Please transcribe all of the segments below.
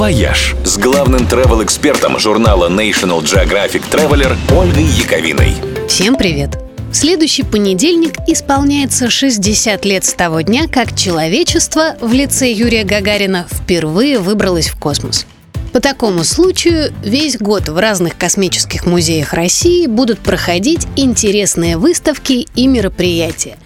«Вояж» с главным travel-экспертом журнала National Geographic Traveler Ольгой Яковиной. Всем привет! В следующий понедельник исполняется 60 лет с того дня, как человечество в лице Юрия Гагарина впервые выбралось в космос. По такому случаю весь год в разных космических музеях России будут проходить интересные выставки и мероприятия.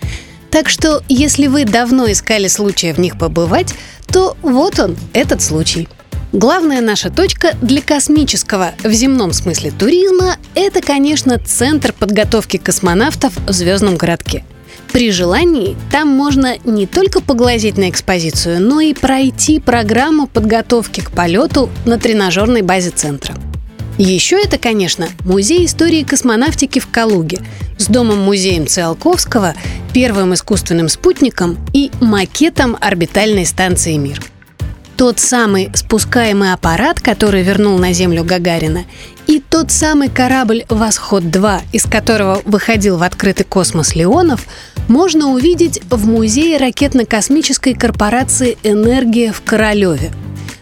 Так что, если вы давно искали случая в них побывать, то вот он, этот случай. Главная наша точка для космического, в земном смысле туризма, это, конечно, центр подготовки космонавтов в звездном городке. При желании там можно не только поглазеть на экспозицию, но и пройти программу подготовки к полету на тренажерной базе центра. Еще это, конечно, музей истории космонавтики в Калуге с домом-музеем Циолковского, первым искусственным спутником и макетом орбитальной станции «Мир». Тот самый спускаемый аппарат, который вернул на Землю Гагарина, и тот самый корабль «Восход-2», из которого выходил в открытый космос Леонов, можно увидеть в музее ракетно-космической корпорации «Энергия» в Королеве.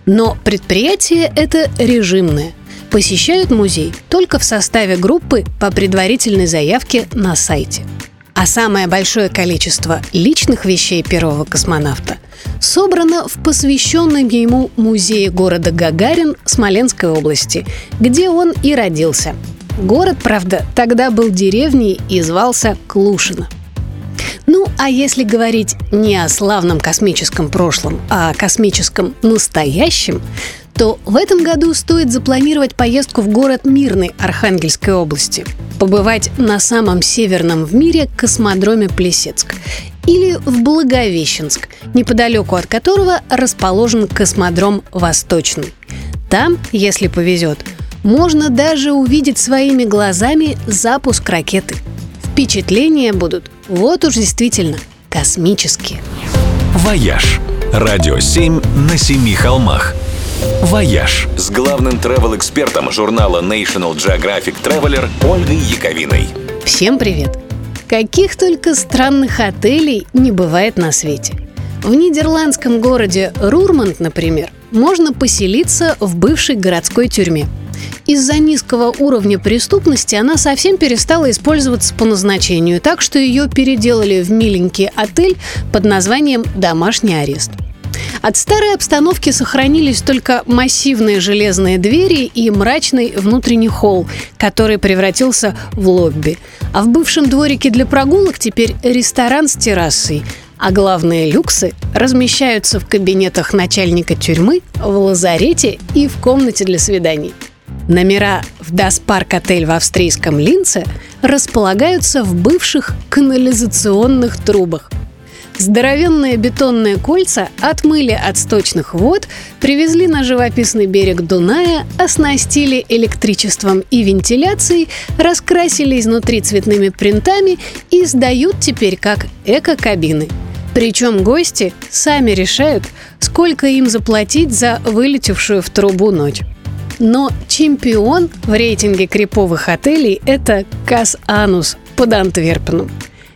Но предприятие это режимное. Посещают музей только в составе группы по предварительной заявке на сайте. А самое большое количество личных вещей первого космонавта собрано в посвященном ему музее города Гагарин Смоленской области, где он и родился. Город, правда, тогда был деревней и звался Клушино. Ну, а если говорить не о славном космическом прошлом, а о космическом настоящем, то в этом году стоит запланировать поездку в город Мирный Архангельской области, побывать на самом северном в мире космодроме Плесецк или в Благовещенск, неподалеку от которого расположен космодром Восточный. Там, если повезет, можно даже увидеть своими глазами запуск ракеты. Впечатления будут вот уж действительно космические. «Вояж» – радио 7 на семи холмах. «Вояж» с главным travel-экспертом журнала National Geographic Traveler Ольгой Яковиной. Всем привет! Каких только странных отелей не бывает на свете. В нидерландском городе Рурманд, например, можно поселиться в бывшей городской тюрьме. Из-за низкого уровня преступности она совсем перестала использоваться по назначению, так что ее переделали в миленький отель под названием «Домашний арест». От старой обстановки сохранились только массивные железные двери и мрачный внутренний холл, который превратился в лобби. А в бывшем дворике для прогулок теперь ресторан с террасой. А главные люксы размещаются в кабинетах начальника тюрьмы, в лазарете и в комнате для свиданий. Номера в Даспарк отель в австрийском Линце располагаются в бывших канализационных трубах – Здоровенные бетонные кольца отмыли от сточных вод, привезли на живописный берег Дуная, оснастили электричеством и вентиляцией, раскрасили изнутри цветными принтами и сдают теперь как эко-кабины. Причем гости сами решают, сколько им заплатить за вылетевшую в трубу ночь. Но чемпион в рейтинге криповых отелей – это Кас Анус под Антверпеном.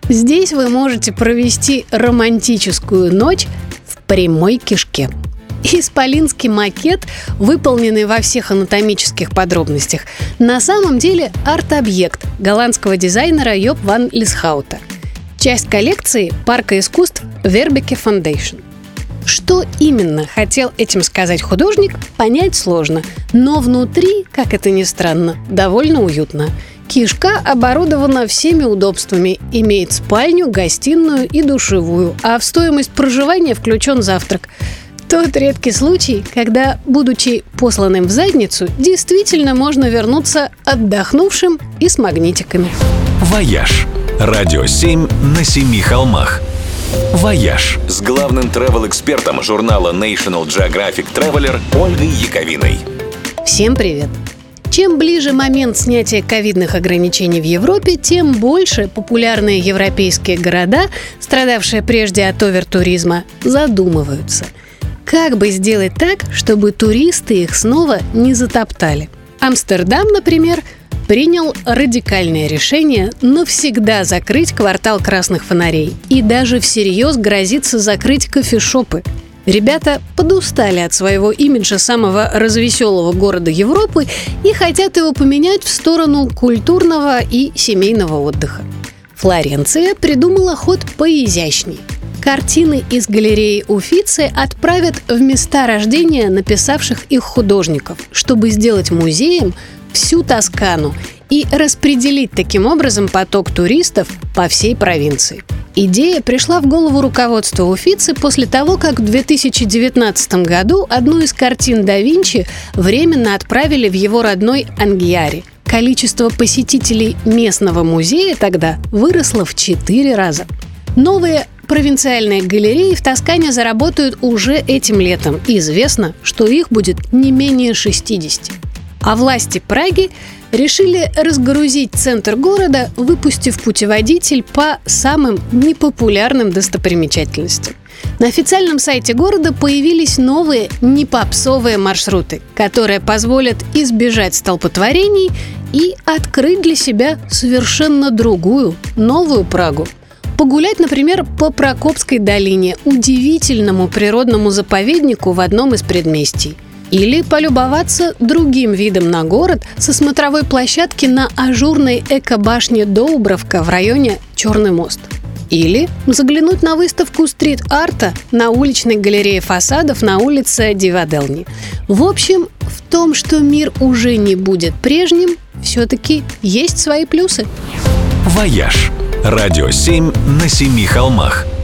Здесь вы можете провести романтическую ночь в прямой кишке. Исполинский макет, выполненный во всех анатомических подробностях, на самом деле арт-объект голландского дизайнера Йоп ван Лисхаута. Часть коллекции парка искусств Вербеке Foundation. Что именно хотел этим сказать художник, понять сложно, но внутри, как это ни странно, довольно уютно – Кишка оборудована всеми удобствами, имеет спальню, гостиную и душевую, а в стоимость проживания включен завтрак. Тот редкий случай, когда, будучи посланным в задницу, действительно можно вернуться отдохнувшим и с магнитиками. «Вояж» – радио 7 на семи холмах. «Вояж» с главным travel-экспертом журнала National Geographic Traveler Ольгой Яковиной. Всем привет! Чем ближе момент снятия ковидных ограничений в Европе, тем больше популярные европейские города, страдавшие прежде от овертуризма, задумываются. Как бы сделать так, чтобы туристы их снова не затоптали? Амстердам, например, принял радикальное решение навсегда закрыть квартал красных фонарей и даже всерьез грозится закрыть кофешопы. Ребята подустали от своего имиджа самого развеселого города Европы и хотят его поменять в сторону культурного и семейного отдыха. Флоренция придумала ход поизящней. Картины из галереи Уфицы отправят в места рождения написавших их художников, чтобы сделать музеем всю Тоскану и распределить таким образом поток туристов по всей провинции. Идея пришла в голову руководства Уфицы после того, как в 2019 году одну из картин да Винчи временно отправили в его родной Ангьяри. Количество посетителей местного музея тогда выросло в четыре раза. Новые провинциальные галереи в Тоскане заработают уже этим летом. И известно, что их будет не менее 60. А власти Праги решили разгрузить центр города, выпустив путеводитель по самым непопулярным достопримечательностям. На официальном сайте города появились новые непопсовые маршруты, которые позволят избежать столпотворений и открыть для себя совершенно другую, новую Прагу. Погулять, например, по Прокопской долине, удивительному природному заповеднику в одном из предместий – или полюбоваться другим видом на город со смотровой площадки на ажурной эко-башне Доубровка в районе Черный мост. Или заглянуть на выставку стрит-арта на уличной галерее фасадов на улице Диваделни. В общем, в том, что мир уже не будет прежним, все-таки есть свои плюсы. «Вояж» – радио 7 на семи холмах –